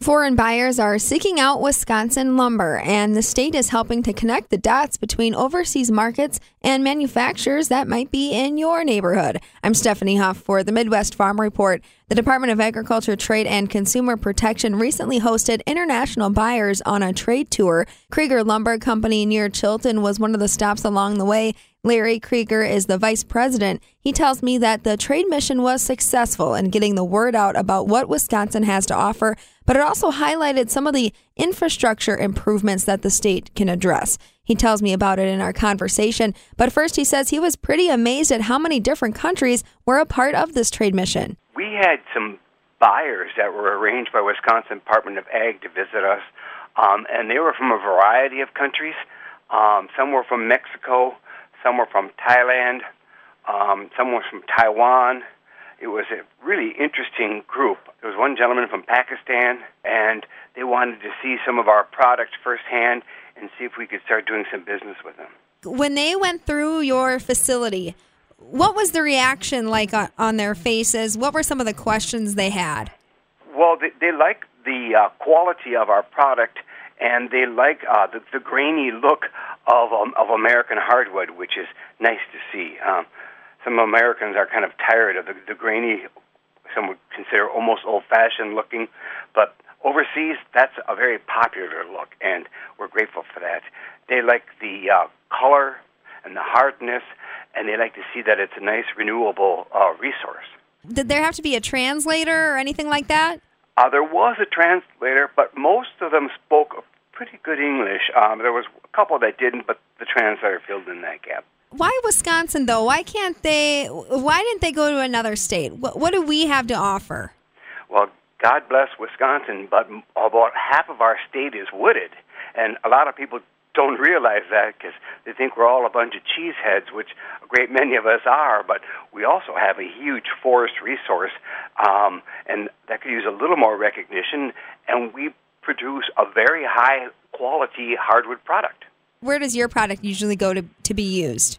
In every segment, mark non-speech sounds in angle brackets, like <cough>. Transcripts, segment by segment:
Foreign buyers are seeking out Wisconsin lumber, and the state is helping to connect the dots between overseas markets and manufacturers that might be in your neighborhood. I'm Stephanie Hoff for the Midwest Farm Report. The Department of Agriculture, Trade, and Consumer Protection recently hosted international buyers on a trade tour. Krueger Lumber Company near Chilton was one of the stops along the way. Larry Krueger is the vice president. He tells me that the trade mission was successful in getting the word out about what Wisconsin has to offer, but it also highlighted some of the infrastructure improvements that the state can address. He tells me about it in our conversation, but first he says he was pretty amazed at how many different countries were a part of this trade mission. We had some buyers that were arranged by Wisconsin Department of Ag to visit us, um, and they were from a variety of countries. Um, some were from Mexico, some were from Thailand, um, some were from Taiwan. It was a really interesting group. There was one gentleman from Pakistan, and they wanted to see some of our products firsthand and see if we could start doing some business with them. When they went through your facility, what was the reaction like on, their faces? What were some of the questions they had? Well, they, they like the uh, quality of our product and they like uh, the, the grainy look of um, of American hardwood, which is nice to see. Um, some Americans are kind of tired of the, the grainy. Some would consider almost old-fashioned looking, but overseas that's a very popular look, and we're grateful for that. They like the uh, color and the hardness, and they like to see that it's a nice renewable uh, resource. Did there have to be a translator or anything like that? Uh, there was a translator, but most of them spoke pretty good English. Um, there was a couple that didn't, but the translator filled in that gap. Why Wisconsin though? Why can't they? Why didn't they go to another state? What, what do we have to offer? Well, God bless Wisconsin, but about half of our state is wooded, and a lot of people don't realize that because they think we're all a bunch of cheeseheads, which a great many of us are. But we also have a huge forest resource, um, and that could use a little more recognition. And we produce a very high quality hardwood product. Where does your product usually go to, to be used?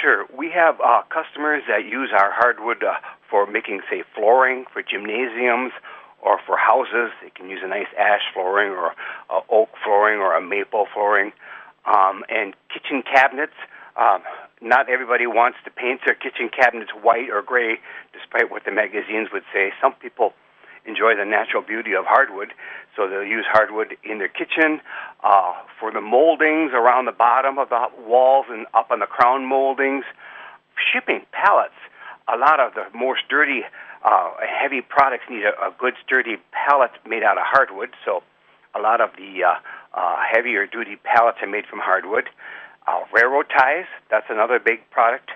Sure. We have uh, customers that use our hardwood uh, for making, say, flooring for gymnasiums or for houses. They can use a nice ash flooring or a oak flooring or a maple flooring. Um, and kitchen cabinets. Um, not everybody wants to paint their kitchen cabinets white or gray, despite what the magazines would say. Some people enjoy the natural beauty of hardwood, so they'll use hardwood in their kitchen uh, for the moldings around the bottom of the walls and up on the crown moldings. Shipping pallets. A lot of the more sturdy uh, heavy products need a, a good sturdy pallet made out of hardwood, so a lot of the uh, uh, heavier duty pallets are made from hardwood. Uh, railroad ties, that's another big product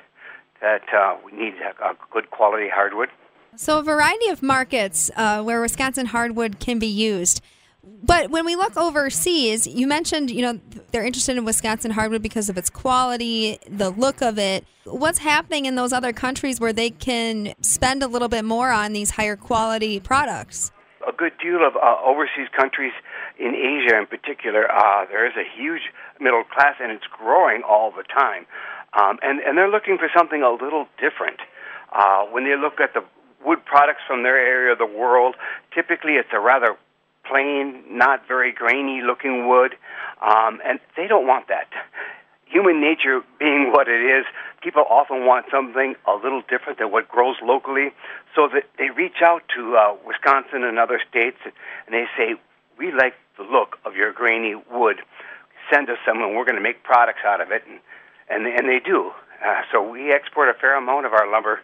that uh, we need a, a good quality hardwood. So, a variety of markets uh, where Wisconsin hardwood can be used. But when we look overseas, you mentioned, you know, they're interested in Wisconsin hardwood because of its quality, the look of it. What's happening in those other countries where they can spend a little bit more on these higher quality products? A good deal of uh, overseas countries, in Asia in particular, uh, there is a huge middle class, and it's growing all the time. Um, and, and they're looking for something a little different. Uh, when they look at the wood products from their area of the world, typically it's a rather plain, not very grainy looking wood, um, and they don't want that. Human nature <laughs> being what it is, people often want something a little different than what grows locally, so that they reach out to uh, Wisconsin and other states and they say, "We like the look of your grainy wood. Send us some, and we're going to make products out of it." And and, and they do. Uh, so we export a fair amount of our lumber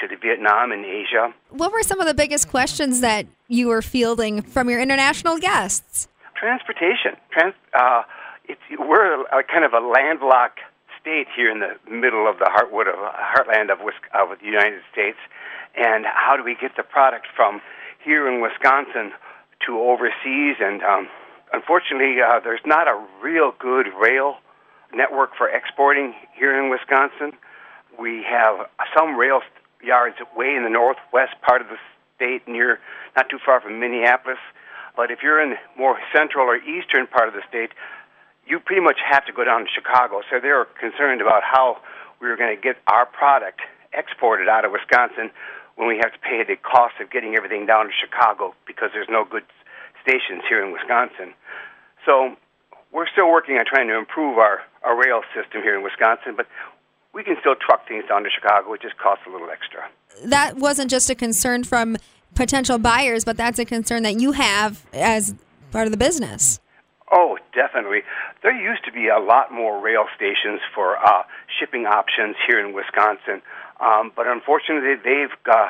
to the Vietnam and Asia. What were some of the biggest questions that you were fielding from your international guests? Transportation. Trans, uh, it's, we're a, a kind of a landlocked state here in the middle of the heartwood of heartland of, of the United States, and how do we get the product from here in Wisconsin to overseas? And um, unfortunately, uh, there's not a real good rail network for exporting here in Wisconsin. We have some rail yards way in the northwest part of the state, near not too far from Minneapolis. But if you're in more central or eastern part of the state, you pretty much have to go down to Chicago. So they were concerned about how we were going to get our product exported out of Wisconsin when we have to pay the cost of getting everything down to Chicago because there's no good stations here in Wisconsin. So we're still working on trying to improve our, our rail system here in Wisconsin, but we can still truck things down to Chicago. It just costs a little extra. That wasn't just a concern from potential buyers, but that's a concern that you have as part of the business. Oh, definitely. There used to be a lot more rail stations for uh, shipping options here in Wisconsin, um, but unfortunately, they've uh,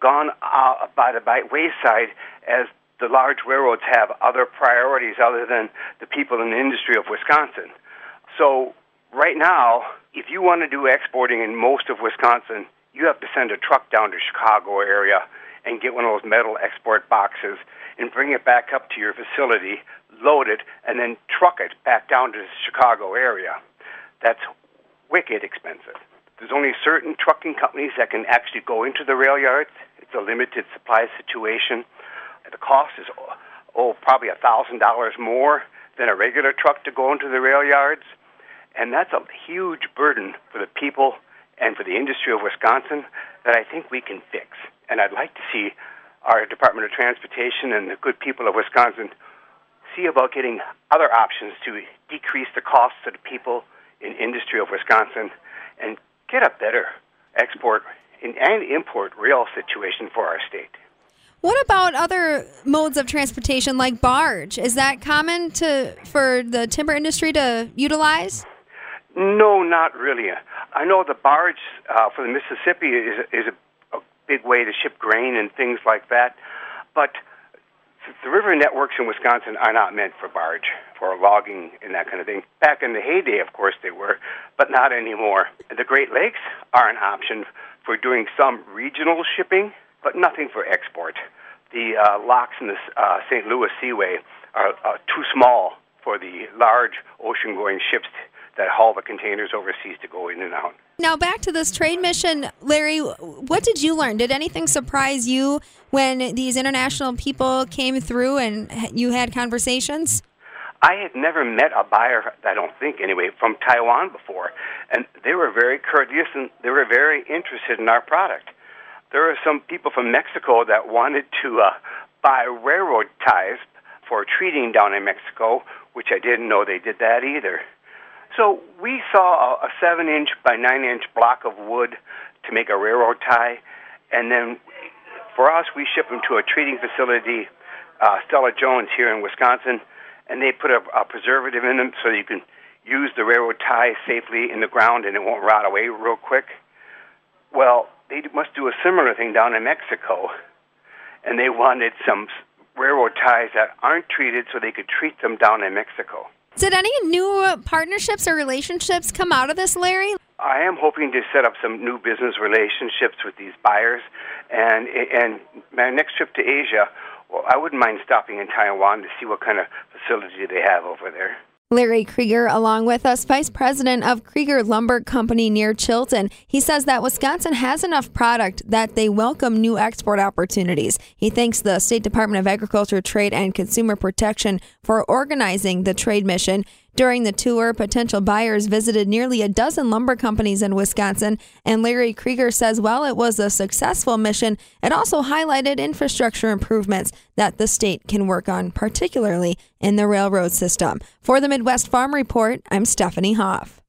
gone uh, by the by wayside as the large railroads have other priorities other than the people in the industry of Wisconsin. So, right now, if you want to do exporting in most of Wisconsin, you have to send a truck down to Chicago area and get one of those metal export boxes and bring it back up to your facility, load it, and then truck it back down to the Chicago area. That's wicked expensive. There's only certain trucking companies that can actually go into the rail yards. It's a limited supply situation. The cost is oh probably a thousand dollars more than a regular truck to go into the rail yards, and that's a huge burden for the people and for the industry of Wisconsin that I think we can fix. And I'd like to see our Department of Transportation and the good people of Wisconsin see about getting other options to decrease the costs to the people in industry of Wisconsin and get a better export and import rail situation for our state. What about other modes of transportation like barge? Is that common to for the timber industry to utilize? No, not really. I know the barge uh, for the Mississippi is is a, a big way to ship grain and things like that, but the river networks in Wisconsin are not meant for barge, for logging and that kind of thing. Back in the heyday, of course, they were, but not anymore. The Great Lakes are an option for doing some regional shipping, but nothing for export. The uh, locks in the uh, St. Louis Seaway are uh, too small for the large ocean-going ships that haul the containers overseas to go in and out. Now, back to this trade mission, Larry, what did you learn? Did anything surprise you when these international people came through and you had conversations? I had never met a buyer, I don't think anyway, from Taiwan before, and they were very courteous and they were very interested in our product. There were some people from Mexico that wanted to uh, buy railroad ties for treating down in Mexico, which I didn't know they did that either. So we saw a, seven inch by nine inch block of wood to make a railroad tie, and then for us, we ship them to a treating facility, uh, Stella Jones here in Wisconsin, and they put a, a preservative in them so you can use the railroad tie safely in the ground and it won't rot away real quick. Well, they must do a similar thing down in Mexico, and they wanted some railroad ties that aren't treated so they could treat them down in Mexico. Did any new partnerships or relationships come out of this, Larry? I am hoping to set up some new business relationships with these buyers, and and my next trip to Asia, well, I wouldn't mind stopping in Taiwan to see what kind of facility they have over there. Larry Krueger, along with us, Vice President of Krueger Lumber Company near Chilton. He says that Wisconsin has enough product that they welcome new export opportunities. He thanks the State Department of Agriculture, Trade, and Consumer Protection for organizing the trade mission. During the tour, potential buyers visited nearly a dozen lumber companies in Wisconsin, and Larry Krueger says while it was a successful mission, it also highlighted infrastructure improvements that the state can work on, particularly in the railroad system. For the Midwest Farm Report, I'm Stephanie Hoff.